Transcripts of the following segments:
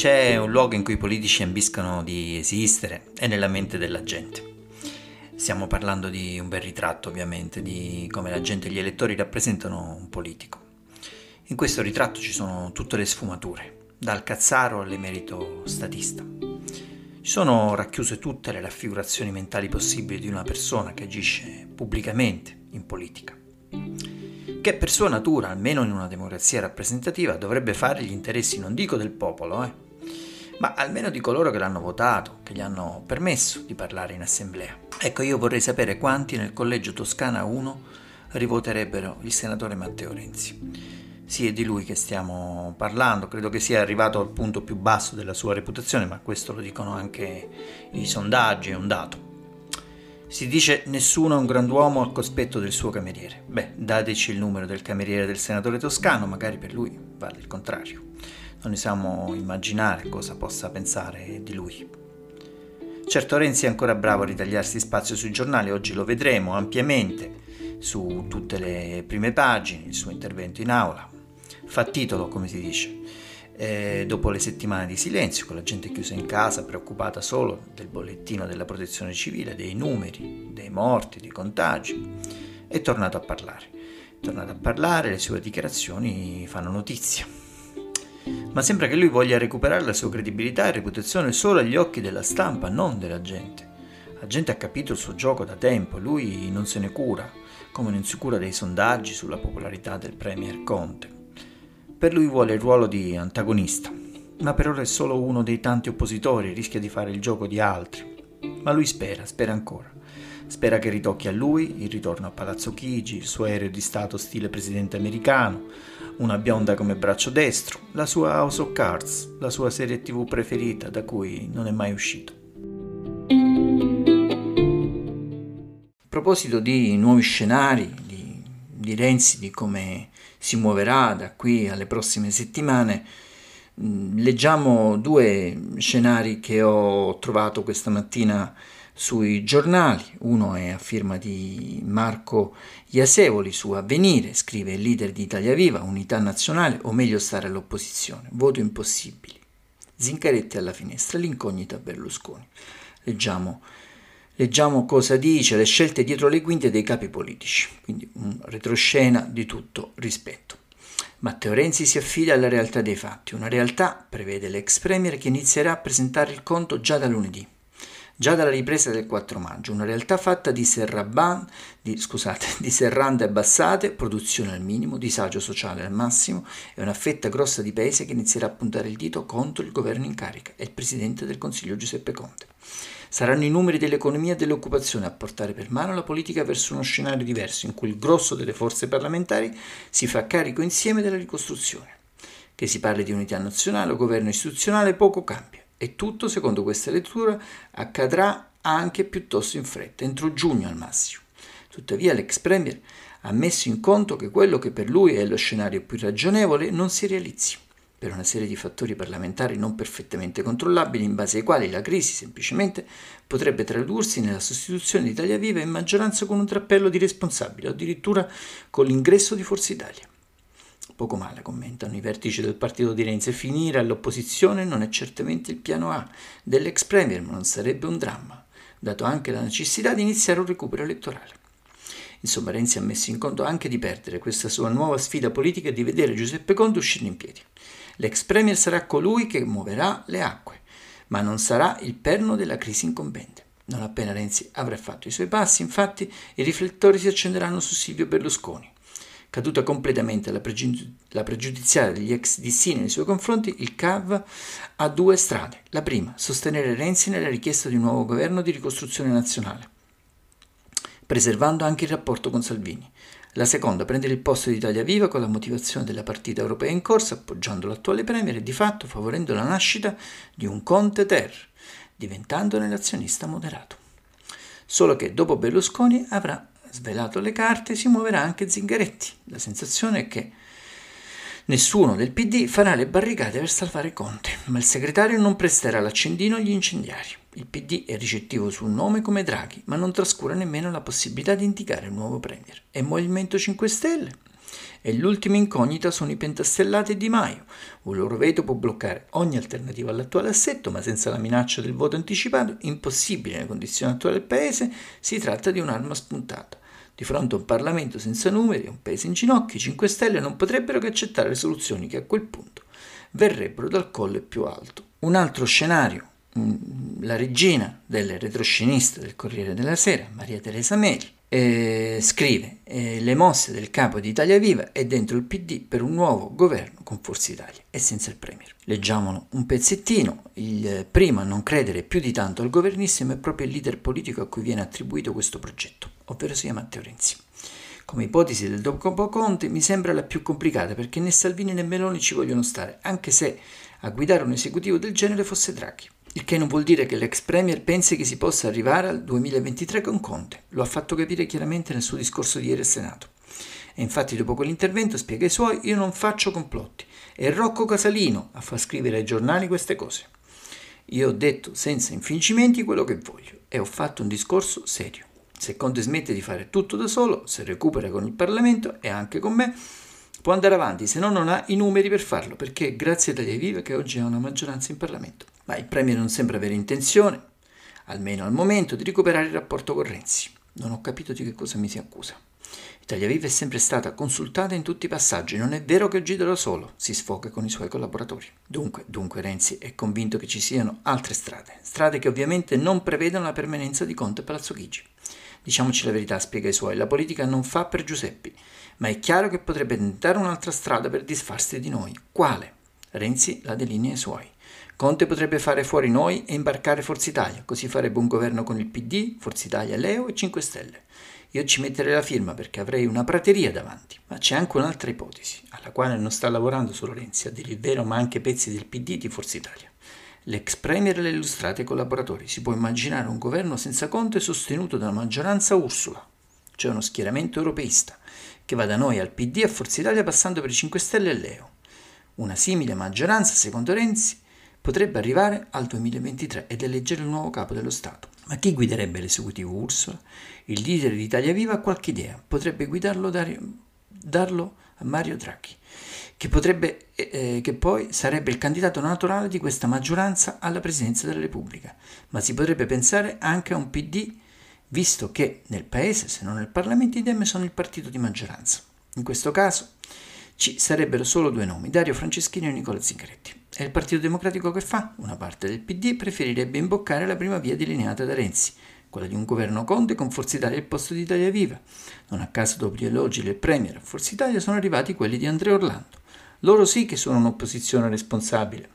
c'è un luogo in cui i politici ambiscono di esistere, è nella mente della gente. Stiamo parlando di un bel ritratto, ovviamente, di come la gente e gli elettori rappresentano un politico. In questo ritratto ci sono tutte le sfumature, dal cazzaro all'emerito statista. Ci sono racchiuse tutte le raffigurazioni mentali possibili di una persona che agisce pubblicamente in politica che per sua natura, almeno in una democrazia rappresentativa, dovrebbe fare gli interessi non dico del popolo, eh, ma almeno di coloro che l'hanno votato, che gli hanno permesso di parlare in assemblea. Ecco, io vorrei sapere quanti nel collegio Toscana 1 rivoterebbero il senatore Matteo Renzi. Sì, è di lui che stiamo parlando, credo che sia arrivato al punto più basso della sua reputazione, ma questo lo dicono anche i sondaggi, è un dato. Si dice nessuno è un grand'uomo al cospetto del suo cameriere. Beh, dateci il numero del cameriere del senatore toscano, magari per lui vale il contrario. Non osiamo immaginare cosa possa pensare di lui. Certo Renzi è ancora bravo a ritagliarsi spazio sui giornali, oggi lo vedremo ampiamente su tutte le prime pagine, il suo intervento in aula. Fa titolo, come si dice eh, dopo le settimane di silenzio, con la gente chiusa in casa, preoccupata solo del bollettino della protezione civile, dei numeri, dei morti, dei contagi, è tornato a parlare. È tornato a parlare, le sue dichiarazioni fanno notizia. Ma sembra che lui voglia recuperare la sua credibilità e reputazione solo agli occhi della stampa, non della gente. La gente ha capito il suo gioco da tempo, lui non se ne cura, come non si cura dei sondaggi sulla popolarità del Premier Conte. Per lui vuole il ruolo di antagonista, ma per ora è solo uno dei tanti oppositori, rischia di fare il gioco di altri. Ma lui spera, spera ancora. Spera che ritocchi a lui il ritorno a Palazzo Chigi, il suo aereo di Stato stile presidente americano, una bionda come braccio destro, la sua House of Cards, la sua serie tv preferita da cui non è mai uscito. A proposito di nuovi scenari, di, di Renzi, di come si muoverà da qui alle prossime settimane, leggiamo due scenari che ho trovato questa mattina sui giornali. Uno è a firma di Marco Iasevoli su Avvenire, scrive il leader di Italia Viva, Unità Nazionale o meglio stare all'opposizione, voto impossibili. Zincaretti alla finestra, l'incognita Berlusconi. Leggiamo Leggiamo cosa dice le scelte dietro le quinte dei capi politici, quindi un retroscena di tutto rispetto. Matteo Renzi si affida alla realtà dei fatti, una realtà, prevede l'ex premier, che inizierà a presentare il conto già da lunedì, già dalla ripresa del 4 maggio, una realtà fatta di, serraban, di, scusate, di serrande abbassate, produzione al minimo, disagio sociale al massimo e una fetta grossa di paese che inizierà a puntare il dito contro il governo in carica e il presidente del Consiglio Giuseppe Conte. Saranno i numeri dell'economia e dell'occupazione a portare per mano la politica verso uno scenario diverso in cui il grosso delle forze parlamentari si fa carico insieme della ricostruzione. Che si parli di unità nazionale o governo istituzionale poco cambia e tutto, secondo questa lettura, accadrà anche piuttosto in fretta, entro giugno al massimo. Tuttavia l'ex Premier ha messo in conto che quello che per lui è lo scenario più ragionevole non si realizzi per una serie di fattori parlamentari non perfettamente controllabili in base ai quali la crisi semplicemente potrebbe tradursi nella sostituzione di Italia Viva in maggioranza con un trappello di responsabili o addirittura con l'ingresso di Forza Italia. Poco male, commentano i vertici del partito di Renzi, finire all'opposizione non è certamente il piano A dell'ex premier, ma non sarebbe un dramma, dato anche la necessità di iniziare un recupero elettorale. Insomma, Renzi ha messo in conto anche di perdere questa sua nuova sfida politica e di vedere Giuseppe Conte uscire in piedi. L'ex premier sarà colui che muoverà le acque, ma non sarà il perno della crisi incombente. Non appena Renzi avrà fatto i suoi passi, infatti, i riflettori si accenderanno su Silvio Berlusconi. Caduta completamente la, pregiud- la pregiudiziale degli ex DC nei suoi confronti, il CAV ha due strade. La prima, sostenere Renzi nella richiesta di un nuovo governo di ricostruzione nazionale, preservando anche il rapporto con Salvini. La seconda, prendere il posto di Italia Viva con la motivazione della partita europea in corsa, appoggiando l'attuale Premier e di fatto favorendo la nascita di un Conte Ter, diventandone l'azionista moderato. Solo che dopo Berlusconi avrà svelato le carte si muoverà anche Zingaretti. La sensazione è che nessuno del PD farà le barricate per salvare Conte, ma il segretario non presterà l'accendino agli incendiari. Il PD è ricettivo sul nome come Draghi, ma non trascura nemmeno la possibilità di indicare il nuovo Premier. E Movimento 5 Stelle? E l'ultima incognita sono i pentastellati di Maio. Un loro veto può bloccare ogni alternativa all'attuale assetto, ma senza la minaccia del voto anticipato, impossibile nelle condizioni attuali del Paese, si tratta di un'arma spuntata. Di fronte a un Parlamento senza numeri, un Paese in ginocchio, i 5 Stelle non potrebbero che accettare le soluzioni che a quel punto verrebbero dal colle più alto. Un altro scenario, la regina delle retrosceniste del Corriere della Sera, Maria Teresa Meli, eh, scrive eh, le mosse del capo di Italia Viva è dentro il PD per un nuovo governo con Forza Italia e senza il Premier. Leggiamolo un pezzettino, il primo a non credere più di tanto al governissimo è proprio il leader politico a cui viene attribuito questo progetto, ovvero sia Matteo Renzi. Come ipotesi del dopo Conte mi sembra la più complicata perché né Salvini né Meloni ci vogliono stare, anche se a guidare un esecutivo del genere fosse Draghi. Il che non vuol dire che l'ex premier pensi che si possa arrivare al 2023 con Conte, lo ha fatto capire chiaramente nel suo discorso di ieri al Senato. E infatti dopo quell'intervento spiega ai suoi io non faccio complotti, è Rocco Casalino a far scrivere ai giornali queste cose. Io ho detto senza infingimenti quello che voglio e ho fatto un discorso serio. Se Conte smette di fare tutto da solo, se recupera con il Parlamento e anche con me, può andare avanti, se no non ha i numeri per farlo, perché grazie a Italia Viva che oggi ha una maggioranza in Parlamento ma il Premier non sembra avere intenzione, almeno al momento, di recuperare il rapporto con Renzi. Non ho capito di che cosa mi si accusa. Italia Viva è sempre stata consultata in tutti i passaggi, non è vero che agito da solo, si sfoga con i suoi collaboratori. Dunque, dunque Renzi è convinto che ci siano altre strade, strade che ovviamente non prevedono la permanenza di Conte a Palazzo Chigi. Diciamoci la verità, spiega i suoi, la politica non fa per Giuseppi, ma è chiaro che potrebbe tentare un'altra strada per disfarsi di noi. Quale? Renzi la delinea ai suoi. Conte potrebbe fare fuori noi e imbarcare Forza Italia, così farebbe un governo con il PD, Forza Italia, Leo e 5 Stelle. Io ci metterei la firma perché avrei una prateria davanti, ma c'è anche un'altra ipotesi, alla quale non sta lavorando solo Renzi, a dire il vero, ma anche pezzi del PD di Forza Italia. L'ex premier le illustrate collaboratori. Si può immaginare un governo senza Conte sostenuto dalla maggioranza Ursula, cioè uno schieramento europeista, che va da noi al PD a Forza Italia passando per i 5 Stelle e Leo. Una simile maggioranza, secondo Renzi, potrebbe arrivare al 2023 ed eleggere il nuovo capo dello Stato. Ma chi guiderebbe l'esecutivo Ursula? Il leader di Italia Viva ha qualche idea, potrebbe guidarlo, dare, darlo a Mario Draghi, che, potrebbe, eh, che poi sarebbe il candidato naturale di questa maggioranza alla presidenza della Repubblica. Ma si potrebbe pensare anche a un PD, visto che nel Paese, se non nel Parlamento, i Dem sono il partito di maggioranza. In questo caso ci sarebbero solo due nomi, Dario Franceschini e Nicola Zingaretti. E il Partito Democratico che fa? Una parte del PD preferirebbe imboccare la prima via delineata da Renzi, quella di un governo Conte con Forza Italia al posto di Italia Viva. Non a caso dopo gli elogi del Premier a Forza Italia sono arrivati quelli di Andrea Orlando. Loro sì che sono un'opposizione responsabile,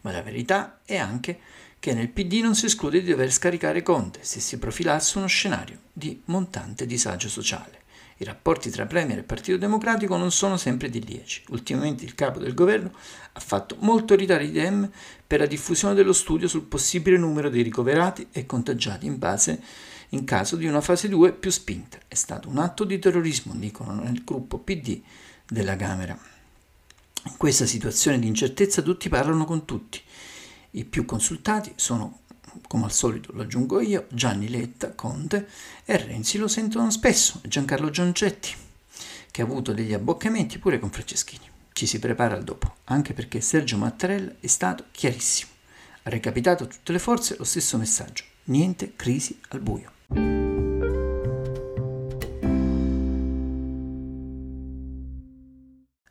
ma la verità è anche che nel PD non si esclude di dover scaricare Conte se si profilasse uno scenario di montante disagio sociale. I rapporti tra Premier e Partito Democratico non sono sempre di lieci. Ultimamente il capo del governo ha fatto molto ridare i Dem per la diffusione dello studio sul possibile numero dei ricoverati e contagiati in base in caso di una fase 2 più spinta. È stato un atto di terrorismo, dicono nel gruppo PD della Camera. In questa situazione di incertezza tutti parlano con tutti. I più consultati sono come al solito lo aggiungo io, Gianni Letta, Conte e Renzi lo sentono spesso, Giancarlo Giancetti, che ha avuto degli abboccamenti pure con Franceschini. Ci si prepara al dopo, anche perché Sergio Mattarella è stato chiarissimo. Ha recapitato a tutte le forze lo stesso messaggio, niente crisi al buio.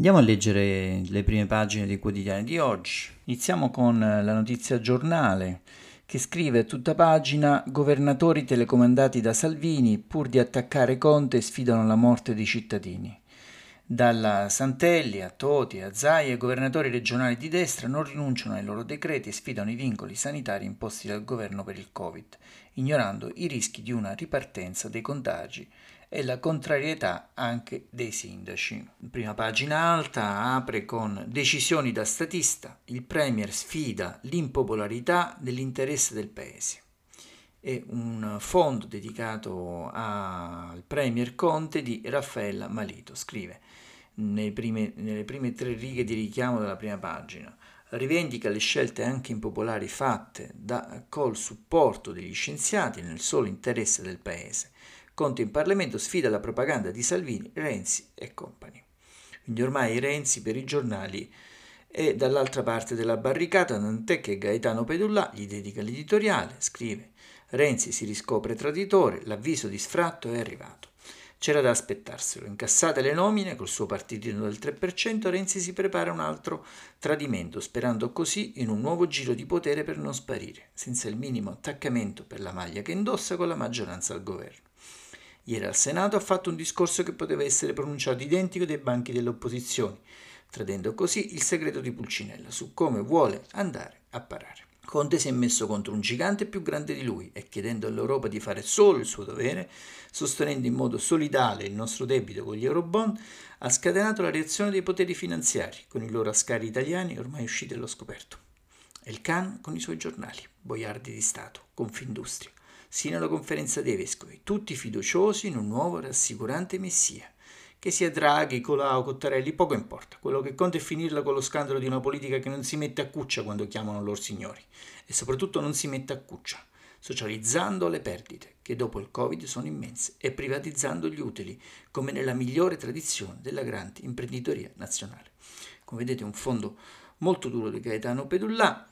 Andiamo a leggere le prime pagine dei quotidiani di oggi. Iniziamo con la notizia giornale che scrive a tutta pagina governatori telecomandati da Salvini pur di attaccare Conte sfidano la morte dei cittadini. Dalla Santelli a Toti a Zai, i governatori regionali di destra non rinunciano ai loro decreti e sfidano i vincoli sanitari imposti dal governo per il Covid, ignorando i rischi di una ripartenza dei contagi e la contrarietà anche dei sindaci. Prima pagina alta apre con decisioni da statista, il Premier sfida l'impopolarità dell'interesse del Paese. E un fondo dedicato al Premier Conte di Raffaella Malito. Scrive prime, nelle prime tre righe di richiamo della prima pagina rivendica le scelte anche impopolari fatte da, col supporto degli scienziati nel solo interesse del Paese Conte in Parlamento sfida la propaganda di Salvini, Renzi e compagni. Quindi ormai Renzi per i giornali è dall'altra parte della barricata, tant'è che Gaetano Pedullà gli dedica l'editoriale, scrive Renzi si riscopre traditore, l'avviso di sfratto è arrivato. C'era da aspettarselo. Incassate le nomine col suo partitino del 3%, Renzi si prepara un altro tradimento, sperando così in un nuovo giro di potere per non sparire, senza il minimo attaccamento per la maglia che indossa con la maggioranza al governo. Ieri al Senato ha fatto un discorso che poteva essere pronunciato identico dai banchi delle opposizioni, tradendo così il segreto di Pulcinella su come vuole andare a parare. Conte si è messo contro un gigante più grande di lui e chiedendo all'Europa di fare solo il suo dovere, sostenendo in modo solidale il nostro debito con gli Eurobond, ha scatenato la reazione dei poteri finanziari, con i loro ascari italiani ormai usciti allo scoperto. E il Can con i suoi giornali, boiardi di Stato, Confindustria, sino alla conferenza dei vescovi, tutti fiduciosi in un nuovo rassicurante messia che sia Draghi, Colau, Cottarelli, poco importa. Quello che conta è finirla con lo scandalo di una politica che non si mette a cuccia quando chiamano loro signori e soprattutto non si mette a cuccia, socializzando le perdite che dopo il Covid sono immense e privatizzando gli utili, come nella migliore tradizione della grande imprenditoria nazionale. Come vedete un fondo molto duro di Gaetano Pedullà,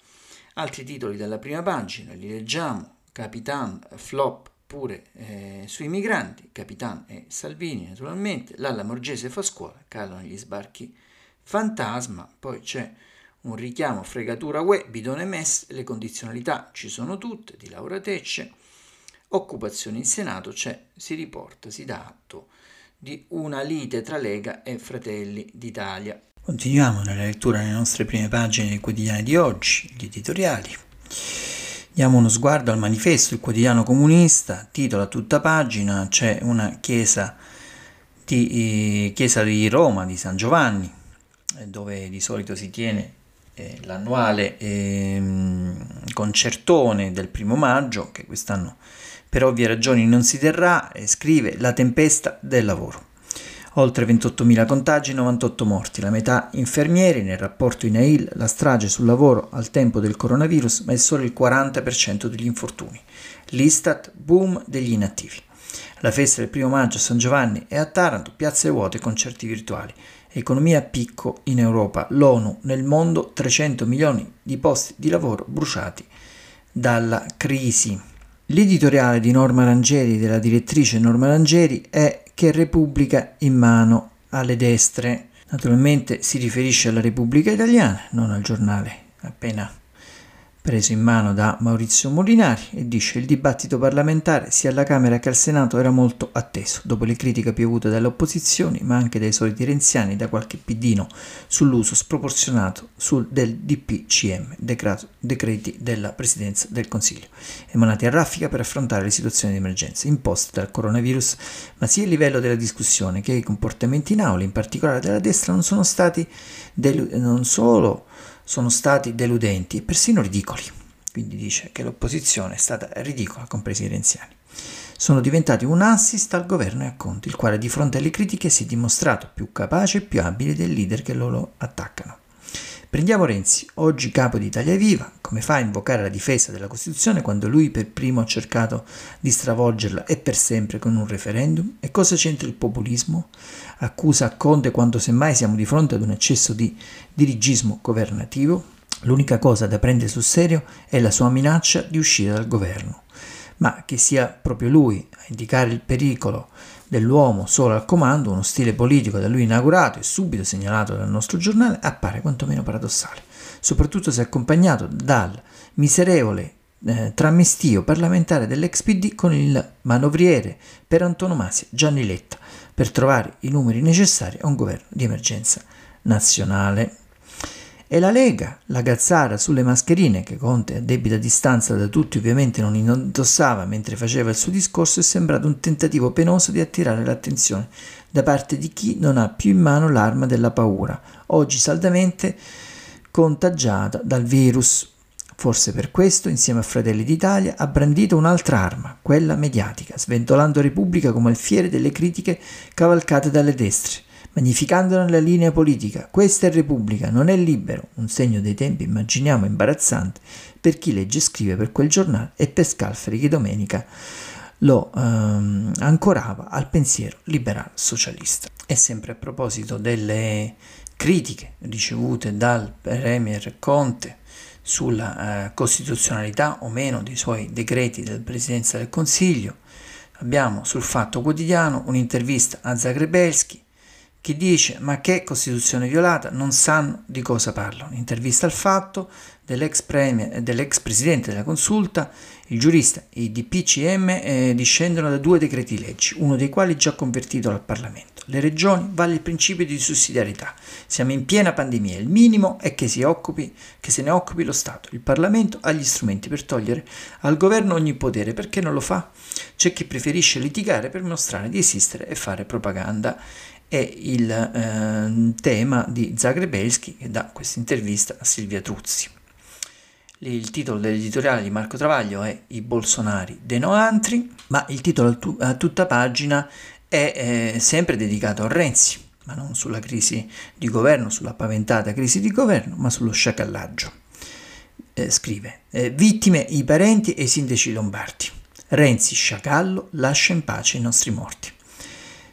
altri titoli dalla prima pagina, li leggiamo, Capitan, Flop, pure eh, sui migranti, Capitan e Salvini naturalmente, Lalla Morgese fa scuola, calano gli sbarchi fantasma, poi c'è un richiamo fregatura UE, bidone MES, le condizionalità ci sono tutte, di Laura Tecce, occupazione in Senato, c'è, si riporta, si dà atto di una lite tra Lega e Fratelli d'Italia. Continuiamo nella lettura nelle nostre prime pagine dei quotidiani di oggi, gli editoriali. Diamo uno sguardo al manifesto, il quotidiano comunista, titola tutta pagina, c'è una chiesa di, eh, chiesa di Roma, di San Giovanni, eh, dove di solito si tiene eh, l'annuale eh, concertone del primo maggio, che quest'anno per ovvie ragioni non si terrà, e scrive La tempesta del lavoro. Oltre 28.000 contagi, 98 morti, la metà infermieri. Nel rapporto INAIL la strage sul lavoro al tempo del coronavirus, ma è solo il 40% degli infortuni. L'Istat, boom degli inattivi. La festa del primo maggio a San Giovanni e a Taranto, piazze vuote concerti virtuali. Economia a picco in Europa, l'ONU nel mondo 300 milioni di posti di lavoro bruciati dalla crisi. L'editoriale di Norma Rangeri, della direttrice Norma Rangeri, è che Repubblica in mano alle destre. Naturalmente si riferisce alla Repubblica Italiana, non al giornale appena preso in mano da Maurizio Molinari e dice il dibattito parlamentare sia alla Camera che al Senato era molto atteso, dopo le critiche piovute dalle opposizioni, ma anche dai soliti renziani da qualche piddino sull'uso sproporzionato sul, del DPCM, decreto, decreti della Presidenza del Consiglio, emanati a raffica per affrontare le situazioni di emergenza imposte dal coronavirus, ma sia il livello della discussione che i comportamenti in aula, in particolare della destra, non sono stati delu- non solo sono stati deludenti e persino ridicoli. Quindi dice che l'opposizione è stata ridicola, compresi i renziani. Sono diventati un assist al governo e a Conte, il quale di fronte alle critiche si è dimostrato più capace e più abile del leader che loro attaccano. Prendiamo Renzi, oggi capo di Italia Viva, come fa a invocare la difesa della Costituzione quando lui per primo ha cercato di stravolgerla e per sempre con un referendum? E cosa c'entra il populismo? Accusa Conte quando semmai siamo di fronte ad un eccesso di dirigismo governativo? L'unica cosa da prendere sul serio è la sua minaccia di uscire dal governo. Ma che sia proprio lui a indicare il pericolo dell'uomo solo al comando, uno stile politico da lui inaugurato e subito segnalato dal nostro giornale, appare quantomeno paradossale, soprattutto se accompagnato dal miserevole eh, tramestio parlamentare dell'ex PD con il manovriere per antonomasia Gianni Letta per trovare i numeri necessari a un governo di emergenza nazionale. E la Lega, la gazzara sulle mascherine che Conte a debita distanza da tutti ovviamente non indossava mentre faceva il suo discorso, è sembrato un tentativo penoso di attirare l'attenzione da parte di chi non ha più in mano l'arma della paura, oggi saldamente contagiata dal virus. Forse per questo, insieme a Fratelli d'Italia, ha brandito un'altra arma, quella mediatica, sventolando Repubblica come alfiere delle critiche cavalcate dalle destre magnificandone la linea politica. Questa è Repubblica, non è libero, un segno dei tempi, immaginiamo, imbarazzante per chi legge e scrive per quel giornale e per Scalfari che domenica lo ehm, ancorava al pensiero liberal socialista. E sempre a proposito delle critiche ricevute dal Premier Conte sulla eh, costituzionalità o meno dei suoi decreti del Presidenza del Consiglio, abbiamo sul Fatto Quotidiano un'intervista a Zagrebelski che dice ma che Costituzione violata non sanno di cosa parlano. Intervista al fatto dell'ex, premier, dell'ex presidente della consulta, il giurista i DPCM eh, discendono da due decreti leggi, uno dei quali già convertito dal Parlamento. Le regioni vale il principio di sussidiarietà. Siamo in piena pandemia, il minimo è che, occupi, che se ne occupi lo Stato. Il Parlamento ha gli strumenti per togliere al governo ogni potere, perché non lo fa? C'è chi preferisce litigare per mostrare di esistere e fare propaganda è il eh, tema di Zagrebelski che dà questa intervista a Silvia Truzzi. Il titolo dell'editoriale di Marco Travaglio è I Bolsonari de Noantri, ma il titolo a tutta pagina è eh, sempre dedicato a Renzi, ma non sulla crisi di governo, sulla paventata crisi di governo, ma sullo sciacallaggio. Eh, scrive, eh, vittime i parenti e i sindaci lombardi. Renzi sciacallo lascia in pace i nostri morti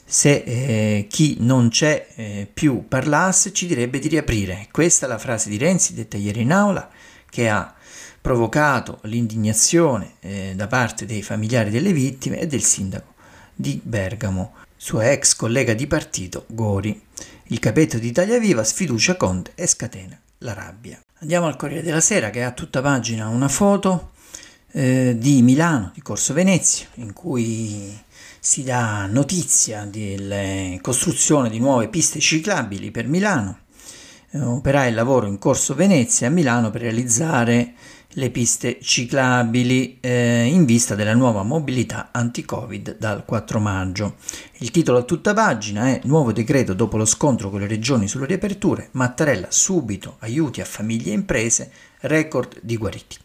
se eh, chi non c'è eh, più parlasse ci direbbe di riaprire. Questa è la frase di Renzi detta ieri in aula che ha provocato l'indignazione eh, da parte dei familiari delle vittime e del sindaco di Bergamo, sua ex collega di partito Gori. Il capetto di Italia Viva sfiducia Conte e scatena la rabbia. Andiamo al Corriere della Sera che ha tutta pagina una foto eh, di Milano, di Corso Venezia, in cui si dà notizia della costruzione di nuove piste ciclabili per Milano. Eh, operai il lavoro in corso Venezia a Milano per realizzare le piste ciclabili eh, in vista della nuova mobilità anti-Covid dal 4 maggio. Il titolo a tutta pagina è Nuovo decreto dopo lo scontro con le regioni sulle riaperture, Mattarella subito aiuti a famiglie e imprese, record di guariti.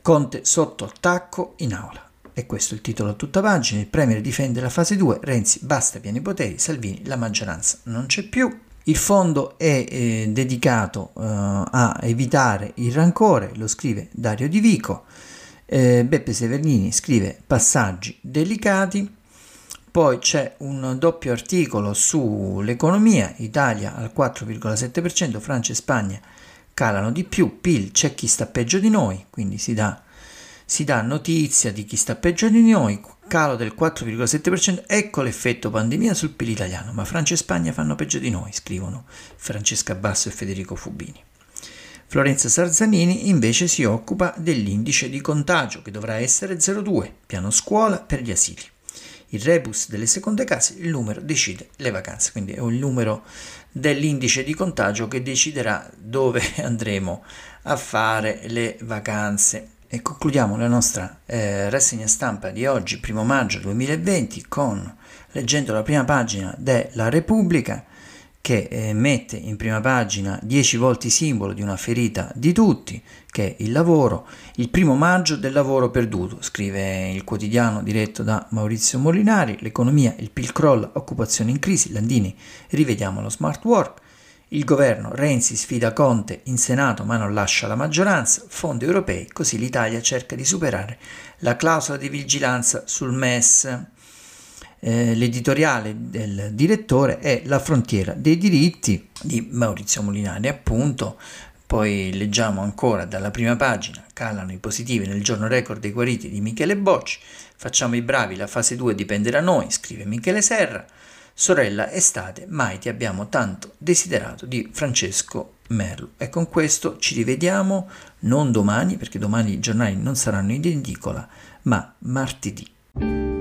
Conte sotto attacco in aula. E questo è il titolo a tutta pagina. Il Premier difende la fase 2, Renzi basta pieni poteri, Salvini la maggioranza non c'è più. Il fondo è eh, dedicato eh, a evitare il rancore, lo scrive Dario Di Vico. Eh, Beppe Severnini scrive passaggi delicati. Poi c'è un doppio articolo sull'economia, Italia al 4,7%, Francia e Spagna calano di più, PIL c'è chi sta peggio di noi, quindi si dà si dà notizia di chi sta peggio di noi, calo del 4,7%, ecco l'effetto pandemia sul PIL italiano, ma Francia e Spagna fanno peggio di noi, scrivono Francesca Basso e Federico Fubini. Florenza Sarzanini invece si occupa dell'indice di contagio che dovrà essere 0,2, piano scuola per gli asili. Il rebus delle seconde case, il numero decide le vacanze, quindi è il numero dell'indice di contagio che deciderà dove andremo a fare le vacanze. E concludiamo la nostra eh, rassegna stampa di oggi, primo maggio 2020, con leggendo la prima pagina della Repubblica che eh, mette in prima pagina 10 volte simbolo di una ferita di tutti, che è il lavoro, il primo maggio del lavoro perduto, scrive il quotidiano diretto da Maurizio Molinari, l'economia, il PIL crolla, occupazione in crisi, Landini, rivediamo lo smart work, il governo Renzi sfida Conte in Senato ma non lascia la maggioranza, fondi europei, così l'Italia cerca di superare la clausola di vigilanza sul MES. Eh, l'editoriale del direttore è La frontiera dei diritti di Maurizio Molinari, appunto. Poi leggiamo ancora dalla prima pagina, calano i positivi nel giorno record dei guariti di Michele Bocci, facciamo i bravi, la fase 2 dipende da noi, scrive Michele Serra. Sorella estate, mai ti abbiamo tanto desiderato di Francesco Merlo. E con questo ci rivediamo non domani, perché domani i giornali non saranno in edicola, ma martedì.